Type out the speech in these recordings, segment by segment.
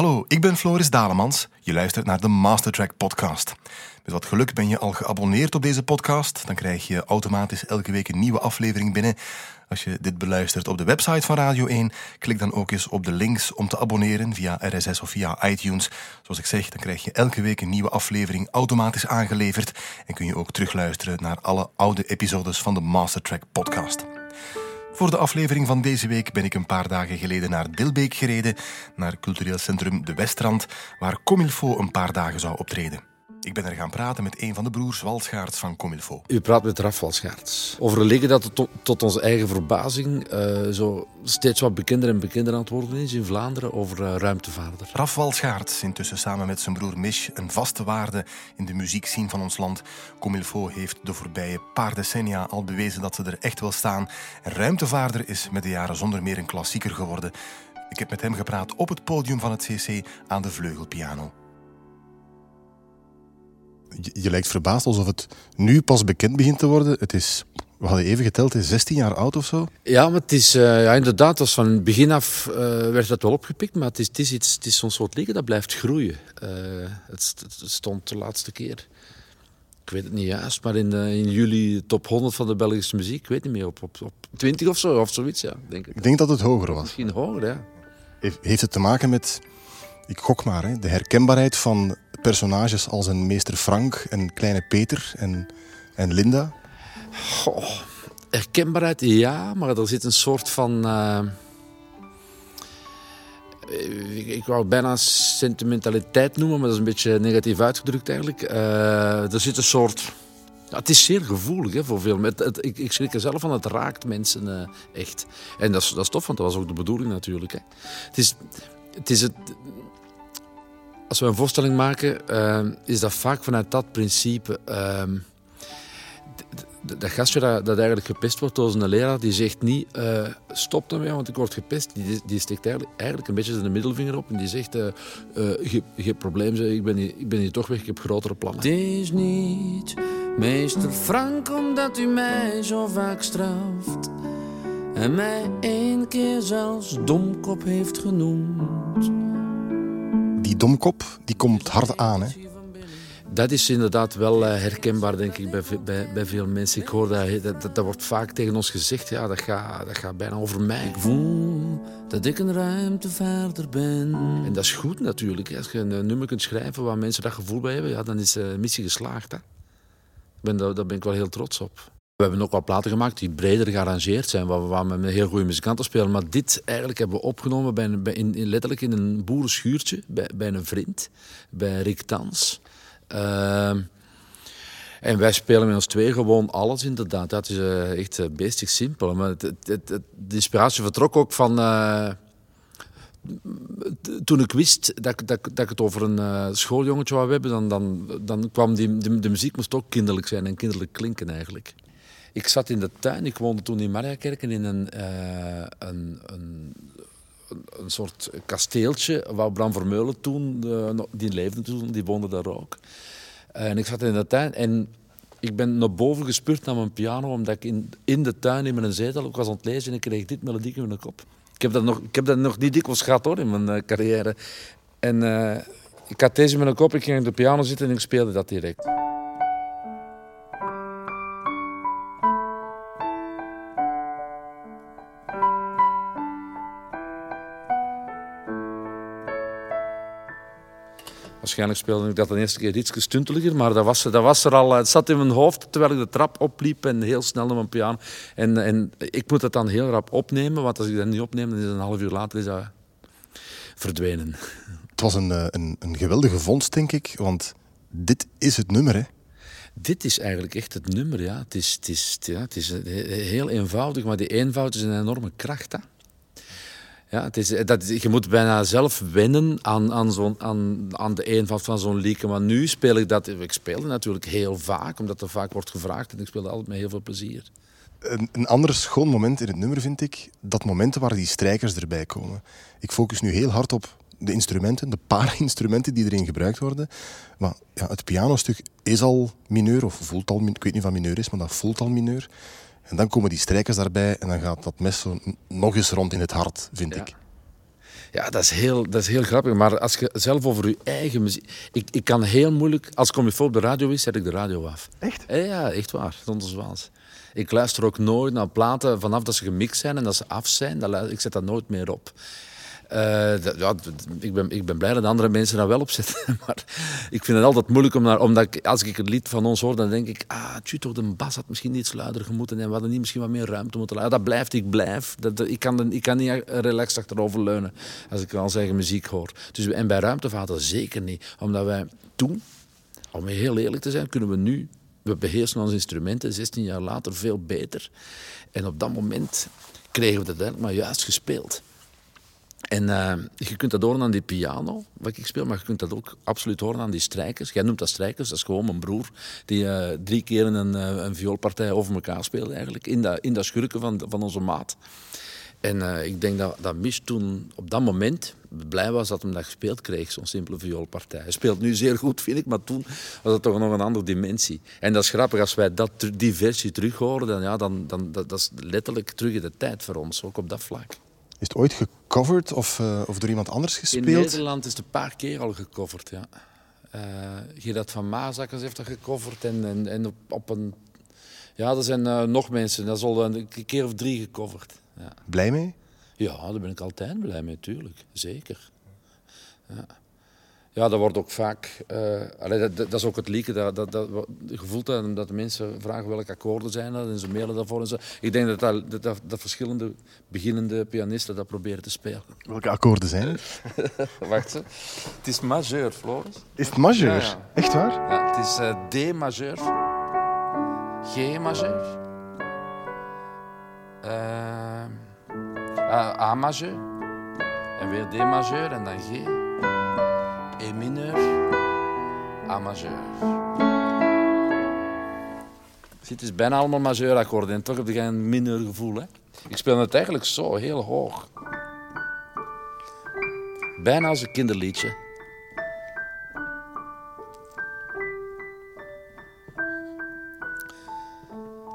Hallo, ik ben Floris Dalemans. Je luistert naar de Mastertrack podcast. Met wat geluk ben je al geabonneerd op deze podcast. Dan krijg je automatisch elke week een nieuwe aflevering binnen. Als je dit beluistert op de website van Radio 1, klik dan ook eens op de links om te abonneren via RSS of via iTunes. Zoals ik zeg, dan krijg je elke week een nieuwe aflevering automatisch aangeleverd en kun je ook terugluisteren naar alle oude episodes van de Mastertrack podcast. Voor de aflevering van deze week ben ik een paar dagen geleden naar Dilbeek gereden, naar cultureel centrum De Westrand, waar Comilfo een paar dagen zou optreden. Ik ben er gaan praten met een van de broers Walschaerts van Comilfo. U praat met Raf Walschaerts. Over een leger dat tot, tot onze eigen verbazing uh, zo steeds wat bekender en bekender aan het worden is in Vlaanderen over uh, ruimtevaarder. Raf Walschaerts, intussen samen met zijn broer Mish, een vaste waarde in de muziekscene van ons land. Comilfo heeft de voorbije paar decennia al bewezen dat ze er echt wil staan. En ruimtevaarder is met de jaren zonder meer een klassieker geworden. Ik heb met hem gepraat op het podium van het CC aan de vleugelpiano je, lijkt verbaasd alsof het nu pas bekend begint te worden. Het is, we hadden even geteld, is 16 jaar oud of zo? Ja, maar het is uh, ja, inderdaad, was van begin af uh, werd dat wel opgepikt, maar het is, het is, iets, het is zo'n soort liegen dat blijft groeien. Uh, het, het, stond de laatste keer, ik weet het niet juist, maar in, in juli top 100 van de Belgische muziek, ik weet niet meer, op, op, op 20 of zo, of zoiets, ja. Denk ik. ik denk dat het hoger was. Misschien hoger, ja. Heeft het te maken met, ik gok maar, hè, de herkenbaarheid van personages als een meester Frank en kleine Peter en, en Linda? Goh, herkenbaarheid, ja, maar er zit een soort van... Uh, ik, ik, wou bijna sentimentaliteit noemen, maar dat is een beetje negatief uitgedrukt eigenlijk. Uh, er zit een soort... Ja, het is zeer gevoelig hè, voor veel mensen. Ik, ik schrik er zelf van, het raakt mensen uh, echt. En dat is, dat is tof, want dat was ook de bedoeling natuurlijk. Hè. Het, is, het is het als we een voorstelling maken, uh, is dat vaak vanuit dat principe. Uh, dat gastje dat, dat, eigenlijk gepest wordt door zijn leraar, die zegt niet uh, stop ermee, want ik word gepest. Die, die steekt eigenlijk, eigenlijk een beetje zijn middelvinger op en die zegt uh, uh, geen probleem, ik ben, hier, ik ben hier toch weg, ik heb grotere plannen. Het is niet meester Frank omdat u mij zo vaak straft en mij één keer zelfs domkop heeft genoemd die domkop, die komt hard aan. Hè? Dat is inderdaad wel eh, herkenbaar, denk ik, bij, bij, bij veel mensen. Ik hoor dat, dat, dat, wordt vaak tegen ons gezegd. Ja, dat gaat, dat gaat bijna over mij. Ik voel dat ik een ruimte verder ben. En dat is goed natuurlijk. Als je een nummer kunt schrijven waar mensen dat gevoel bij hebben, ja, dan is de missie geslaagd. Hè? Ben, daar ben ik wel heel trots op. We hebben ook wel platen gemaakt die breder gearrangeerd zijn, waar we, met heel goede muzikanten spelen. Maar dit eigenlijk hebben we opgenomen bij in, letterlijk in een boerenschuurtje, bij, bij een vriend, bij Rick Tans. Uh, en wij spelen met ons twee gewoon alles inderdaad. Dat is uh, echt uh, beestig simpel. Maar de inspiratie vertrok ook van... Uh, toen ik wist dat, dat, dat ik het over een schooljongetje wou hebben, dan, dan, dan kwam die, de, de muziek moest ook kinderlijk zijn en kinderlijk klinken eigenlijk. Ik zat in de tuin, ik woonde toen in Mariakerken in een, uh, een, een, soort kasteeltje waar Bram Vermeulen toen, uh, die leefde toen, die woonde daar ook. en ik zat in de tuin en ik ben naar boven gespeurd naar mijn piano, omdat ik in, in de tuin in mijn zetel ook was aan het lezen en ik kreeg dit melodie in mijn kop. Ik heb dat nog, ik heb dat nog niet dikwijls gehad hoor, in mijn uh, carrière. En ik had deze in mijn kop, ik ging op de piano zitten en ik speelde dat direct. Waarschijnlijk speelde ik dat de eerste keer iets stunteliger, maar dat was, dat was er al. Het zat in mijn hoofd terwijl ik de trap opliep en heel snel naar mijn piano. En, en ik moet het dan heel rap opnemen, want als ik dat niet opneem, dan is het een half uur later is dat verdwenen. Het was een, eh, een, een geweldige vondst, denk ik, want dit is het nummer, hè? Dit is eigenlijk echt het nummer, ja. Het is, het is, ja, het is heel eenvoudig, maar die eenvoud is een enorme kracht, hè. Ja, het is, dat, je moet bijna zelf wennen aan, aan, zo'n, aan, aan de eenvoud van zo'n liedje. Maar nu speel ik dat... Ik speel natuurlijk heel vaak, omdat er vaak wordt gevraagd. En ik speel altijd met heel veel plezier. Een, een ander schoon moment in het nummer vind ik dat momenten waar die strijkers erbij komen. Ik focus nu heel hard op de instrumenten, de paar instrumenten die erin gebruikt worden. Maar ja, het pianostuk is al mineur, of voelt al, ik weet niet of mineur is, maar dat voelt al mineur. En dan komen die strijkers daarbij en dan gaat dat mes zo nog eens rond in het hart, vind ik. Ja, dat is, heel, dat is heel grappig. Maar als je zelf over je eigen muziek... Ik, ik kan heel moeilijk... Als Comifo op de radio is, zet ik de radio af. Echt? Ja, echt waar. Zonder zwaans. Ik luister ook nooit naar platen vanaf dat ze gemixt zijn en dat ze af zijn. Ik zet dat nooit meer op. Eh, ja, ik, ben, ik ben blij dat andere mensen dat wel opzetten. Maar ik vind het altijd moeilijk om naar... Omdat als ik het lied van ons hoor, dan denk ik... Ah, tju, toch, de bas had misschien iets luider gemoeten en we hadden niet misschien wat meer ruimte moeten laten. Dat blijft, ik blijf. Dat, ik, kan, ik kan niet relaxed achterover leunen als ik al eigen muziek hoor. Dus, en bij Ruimtevaten zeker niet. Omdat wij toen, om heel eerlijk te zijn, kunnen we nu... We beheersen onze instrumenten 16 jaar later veel beter. En op dat moment kregen we dat eigenlijk maar juist gespeeld. En eh, je kunt dat horen aan die piano, wat ik speel, maar je kunt dat ook absoluut horen aan die strijkers. Jij noemt dat strijkers, dat is gewoon mijn broer, die eh, drie keer een, eh, een vioolpartij over elkaar speelde eigenlijk, in dat, in dat schurken van, van onze maat. En ik denk dat, dat Mich toen op dat moment blij was dat hij dat gespeeld kreeg, zo'n simpele vioolpartij. Hij speelt nu zeer goed, vind ik, maar toen was dat toch nog een andere dimensie. En dat is grappig, als wij dat, die versie terug horen, dan, ja, dan, dan dat, dat is letterlijk terug in de tijd voor ons, ook op dat vlak. Is het ooit gecoverd of, eh, of door iemand anders In gespeeld? Nederland is het een paar keer al gecoverd, ja. Eh Gerard van Maasakkers heeft dat gecoverd en, en, en op, op een... Ja, er zijn eh, nog mensen, dat is al een keer of drie gecoverd. Ja. Blij mee? ja, daar ben ik altijd blij mee, tuurlijk. Zeker. Ja. Ja, dat wordt ook vaak... eh, allee, dat, dat dat is ook het lieken. Dat, dat, dat, je voelt dat, dat de mensen vragen welke akkoorden zijn dat en ze mailen daarvoor en zo. Ik denk dat, dat, dat, dat, dat verschillende beginnende pianisten dat proberen te spelen. Welke akkoorden zijn het? Wacht, hè. het is majeur, Floris. Is het majeur? Ja, ja. Echt waar? Ja, het is eh, D majeur, G majeur, eh, A majeur en weer D majeur en dan G, E mineur, A majeur. Het is bijna allemaal majeurakkoorden en toch heb je een mineur gevoel. Hè? Ik speel het eigenlijk zo, heel hoog. Bijna als een kinderliedje.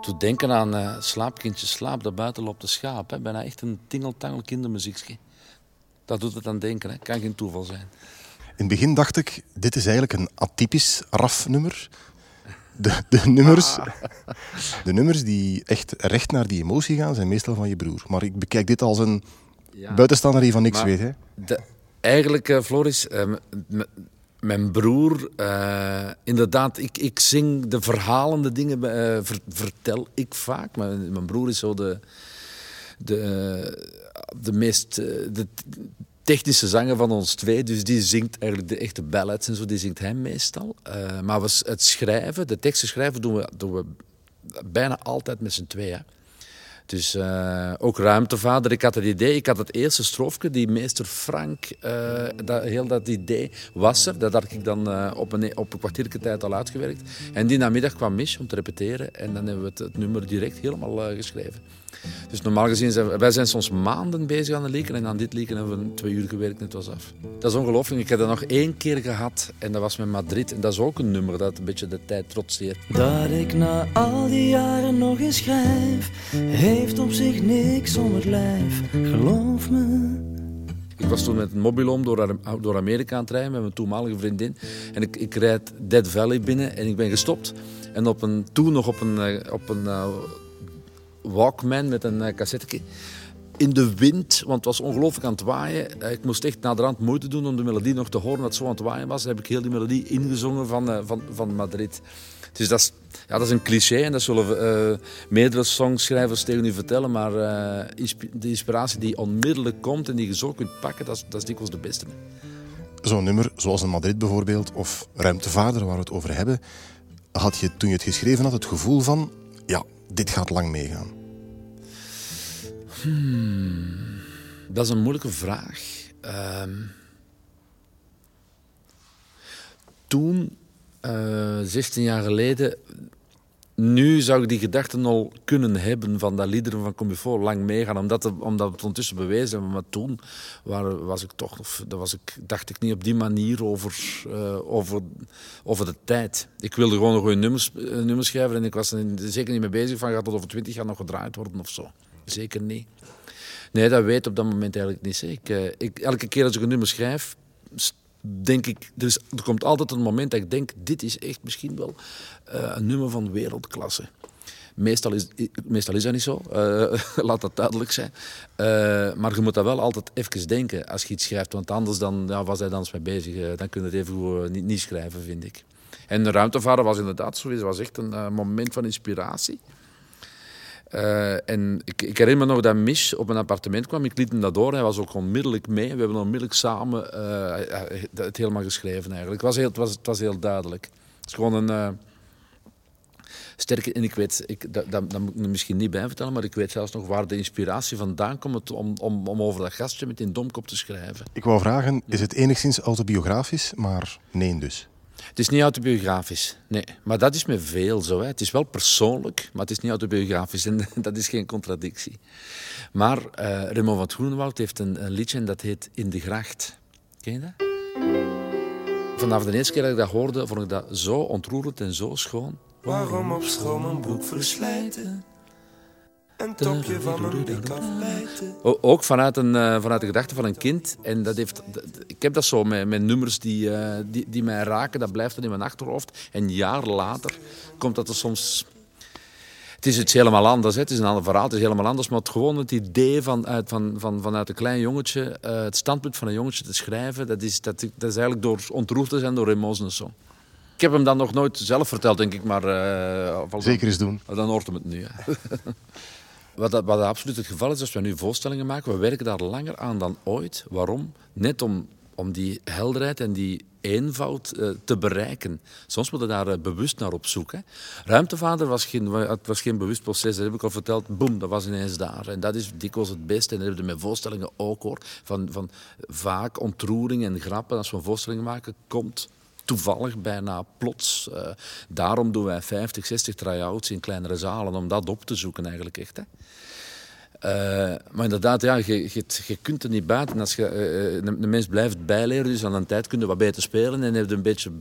Doe denken aan eh slaapkindje slaap, dat buiten loopt de schaap. Hè? Bijna echt een tingeltangel kindermuziekje. Dat doet het aan denken, hè? kan geen toeval zijn. In het begin dacht ik, dit is eigenlijk een atypisch RAF-nummer. De, de, nummers, de nummers die echt recht naar die emotie gaan, zijn meestal van je broer. Maar ik bekijk dit als een buitenstaander die van niks Maar- weet. Hè. De, eigenlijk, eh, Floris, eh, mijn broer, eh, inderdaad, ik, ik zing de verhalende dingen, ver- vertel ik vaak. Maar mijn broer is zo de, de, de meest de technische zanger van ons twee. Dus die zingt eigenlijk de echte ballads en zo, die zingt hij meestal. Eh, maar het schrijven, de teksten schrijven, doen we, doen we bijna altijd met z'n tweeën. Dus eh, ook ruimtevader. Ik had het idee, ik had het eerste stroofje, die meester Frank, eh, dat, heel dat idee was er. Dat had ik dan op, een, op een kwartiertje tijd al uitgewerkt. En die namiddag kwam Mich om te repeteren en dan hebben we het, nummer direct helemaal geschreven. Dus normaal gezien zijn we- wij zijn soms maanden bezig aan een lieken en aan dit lieken hebben we twee uur gewerkt en het was af. Dat is ongelooflijk. Ik heb dat nog één keer gehad en dat was met Madrid. En dat is ook een nummer dat een beetje de tijd trotseert. Dat ik na al die jaren nog eens schrijf, heeft op zich niks om het lijf. Geloof me. Ik was toen met een mobiloom door, door Amerika aan het rijden met mijn toenmalige vriendin. En ik, ik rijd Dead Valley binnen en ik ben gestopt. En op een, toen nog op een, eh, op een eh, Walkman met een uh, cassetteke. In de wind, want het was ongelooflijk aan het waaien. Eh, Ik moest echt naderhand moeite doen om de melodie nog te horen dat zo aan het waaien was. Dan heb ik heel die melodie ingezongen van, eh, van, van Madrid. Dus dat is, ja, dat is een cliché en dat zullen eh, meerdere songschrijvers tegen u vertellen. Maar eh, de inspiratie die onmiddellijk komt en die je zo kunt pakken, dat is, dat is dikwijls de beste. Zo'n nummer, zoals in Madrid bijvoorbeeld, of Ruimtevader, waar we het over hebben, had je toen je het geschreven had het gevoel van, ja, dit gaat lang meegaan. Dat is een moeilijke vraag. Ehm, toen, eh 16 jaar geleden, nu zou ik die gedachten al kunnen hebben van dat liederen van Comifort lang meegaan, omdat, omdat we het ondertussen bewezen hebben. Maar toen was ik toch, of, dat was ik, dacht ik niet op die manier over, eh, over, over de tijd. Ik wilde gewoon een goede nummers, eh, nummers schrijven en ik was er zeker niet mee bezig van gaat dat over 20 jaar nog gedraaid worden of zo. Zeker niet. Nee, dat weet op dat moment eigenlijk niet. Ik, uh, ik, elke keer als ik een nummer schrijf, denk ik, is, er komt altijd een moment dat ik denk, dit is echt misschien wel uh, een nummer van wereldklasse. Meestal is, meestal is dat niet zo, uh, laat dat duidelijk zijn. Uh, maar je moet dat wel altijd even denken als je iets schrijft, want anders dan, ja, was hij dan eens mee bezig. dan kun je het even niet, niet schrijven, vind ik. En de ruimtevaren was inderdaad zo, was echt een moment van inspiratie. Uh, en ik, ik, herinner me nog dat Mich op mijn appartement kwam. Ik liet hem dat door. Hij was ook onmiddellijk mee. We hebben onmiddellijk samen uh, het helemaal geschreven eigenlijk. Het was heel, het was, het was heel duidelijk. Het is gewoon een uh, sterke... En ik weet, ik, dat, dat, dat, moet ik misschien niet bij vertellen, maar ik weet zelfs nog waar de inspiratie vandaan komt om, om, om over dat gastje met die domkop te schrijven. Ik wou vragen, is het enigszins autobiografisch, maar nee dus? Het is niet autobiografisch, nee. Maar dat is met veel zo. Hè. Het is wel persoonlijk, maar het is niet autobiografisch. En dat is geen contradictie. Maar uh, Raymond van Groenewald heeft een, liedje en dat heet In de Gracht. Ken je dat? Vanaf de eerste keer dat ik dat hoorde, vond ik dat zo ontroerend en zo schoon. Waarom op school mijn broek verslijten? Een topje van mijn afbijten. Ook vanuit, een, uh, vanuit de gedachte van een kind. En dat heeft, ik heb dat zo met, met nummers die, uh, die, die mij raken. Dat blijft dan in mijn achterhoofd. En jaren later komt dat er soms... Het is iets helemaal anders. Hè. Het is een ander verhaal. Het is helemaal anders. Maar het, gewoon het idee van, uit, van, van, vanuit een klein jongetje... Uh, het standpunt van een jongetje te schrijven... Dat is, dat, dat is eigenlijk door ontroerd te zijn door song. Ik heb hem dan nog nooit zelf verteld, denk ik. Maar, Zeker eens doen. Dan hoort hem het nu. Wat, dat, wat absoluut het geval is als we nu voorstellingen maken, we werken daar langer aan dan ooit. Waarom? Net om, om die helderheid en die eenvoud uh, te bereiken. Soms moeten we daar uh, bewust naar op zoek. Hè. Ruimtevader was geen, was geen bewust proces, dat heb ik al verteld. Boom, dat was ineens daar. En dat is dikwijls het beste. En dat hebben we met voorstellingen ook hoor. Van, van vaak ontroering en grappen. Als we een voorstelling maken, komt toevallig bijna plots. Uh, daarom doen wij 50, 60 try-outs in kleinere zalen, om dat op te zoeken eigenlijk echt. Hè. Uh, maar inderdaad, ja, je, je, kunt er niet buiten. Als je, de, de, mens blijft bijleren, dus aan een tijd kun je wat beter spelen en je, een beetje,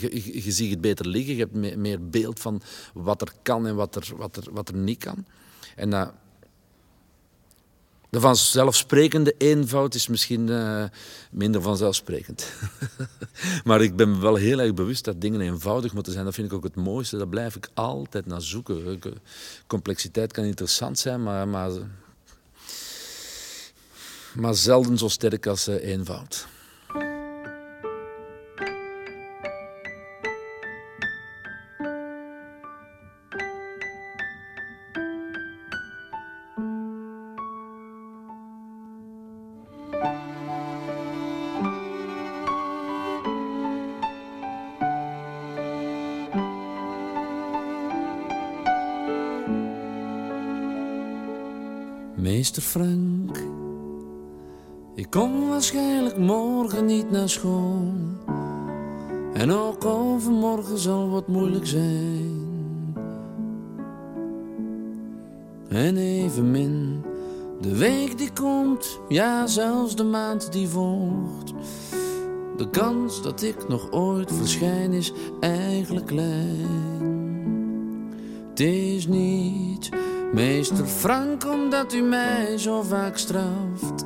je, je ziet het beter liggen. Je hebt meer, meer, beeld van wat er kan en wat er, wat er, wat er niet kan. En dat de vanzelfsprekende eenvoud is misschien uh, minder vanzelfsprekend. maar ik ben wel heel erg bewust dat dingen eenvoudig moeten zijn. Dat vind ik ook het mooiste. Daar blijf ik altijd naar zoeken. Complexiteit kan interessant zijn, maar, maar, maar zelden zo sterk als uh, eenvoud. Meester Frank, ik kom waarschijnlijk morgen niet naar school. En ook overmorgen zal wat moeilijk zijn. En evenmin de week die komt, ja zelfs de maand die volgt. De kans dat ik nog ooit verschijn is eigenlijk klein. Het is niet Meester Frank, omdat u mij zo vaak straft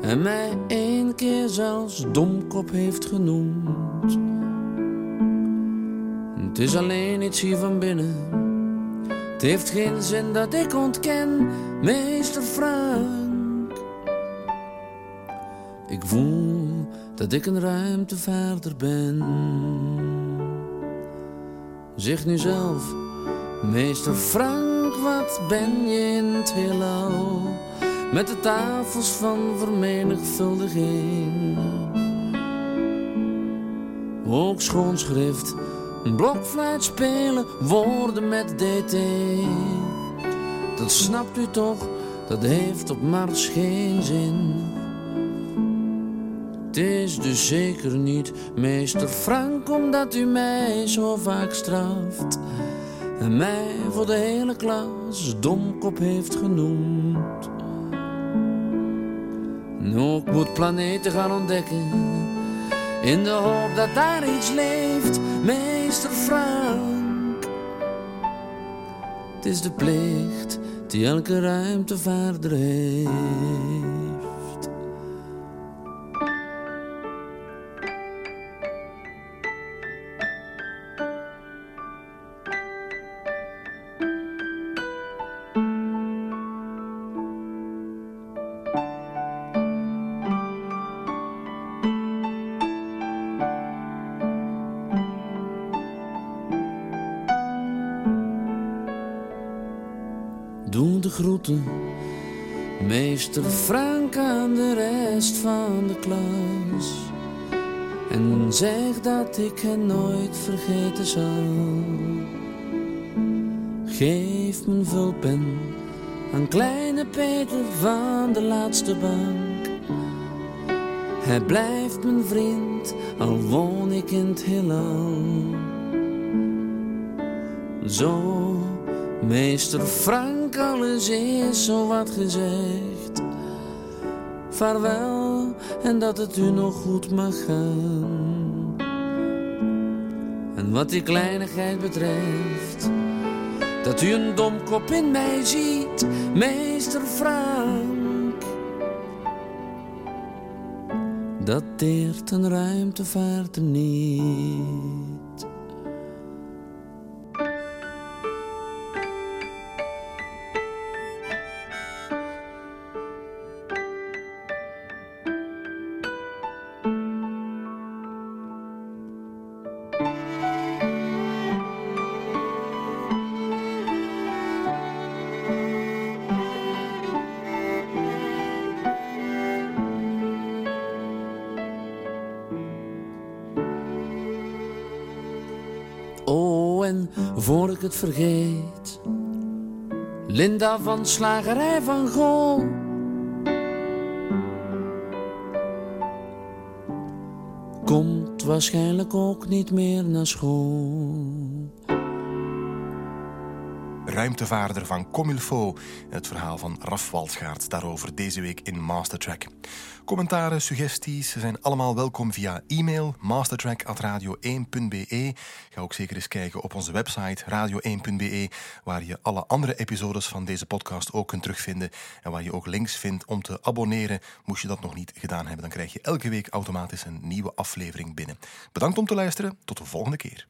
en mij één keer zelfs domkop heeft genoemd. Het is alleen iets hier van binnen. Het heeft geen zin dat ik ontken, meester Frank. Ik voel dat ik een ruimte verder ben. Zeg nu zelf, meester Frank wat ben je in het heelal met de tafels van vermenigvuldiging. Ook schoonschrift, een blokfluit spelen, woorden met DT. Dat snapt u toch, dat heeft op Mars geen zin. Het is dus zeker niet meester Frank, omdat u mij zo vaak straft en mij voor de hele klas domkop heeft genoemd. En ook moet planeten gaan ontdekken, in de hoop dat daar iets leeft, meester Frank. Het is de plicht die elke ruimtevaarder heeft. Doe de groeten, meester Frank aan de rest van de klas. En zeg dat ik hen nooit vergeten zal. Geef mijn vulpen aan kleine Peter van de laatste bank. Hij blijft mijn vriend, al woon ik in het heelal. Zo, meester Frank, alles is zo wat gezegd. Vaarwel en dat het u nog goed mag gaan. En wat die kleinigheid betreft, dat u een domkop in mij ziet, meester Frank. Dat deert een ruimtevaart niet. Voor ik het vergeet, Linda van Slagerij van Gool. Komt waarschijnlijk ook niet meer naar school. Ruimtevaarder van Comilfo. Het verhaal van Raf Walsgaard daarover deze week in Mastertrack. Commentaren, suggesties zijn allemaal welkom via e-mail mastertrack.radio1.be. Ga ook zeker eens kijken op onze website radio1.be, waar je alle andere episodes van deze podcast ook kunt terugvinden en waar je ook links vindt om te abonneren. Moest je dat nog niet gedaan hebben, dan krijg je elke week automatisch een nieuwe aflevering binnen. Bedankt om te luisteren. Tot de volgende keer.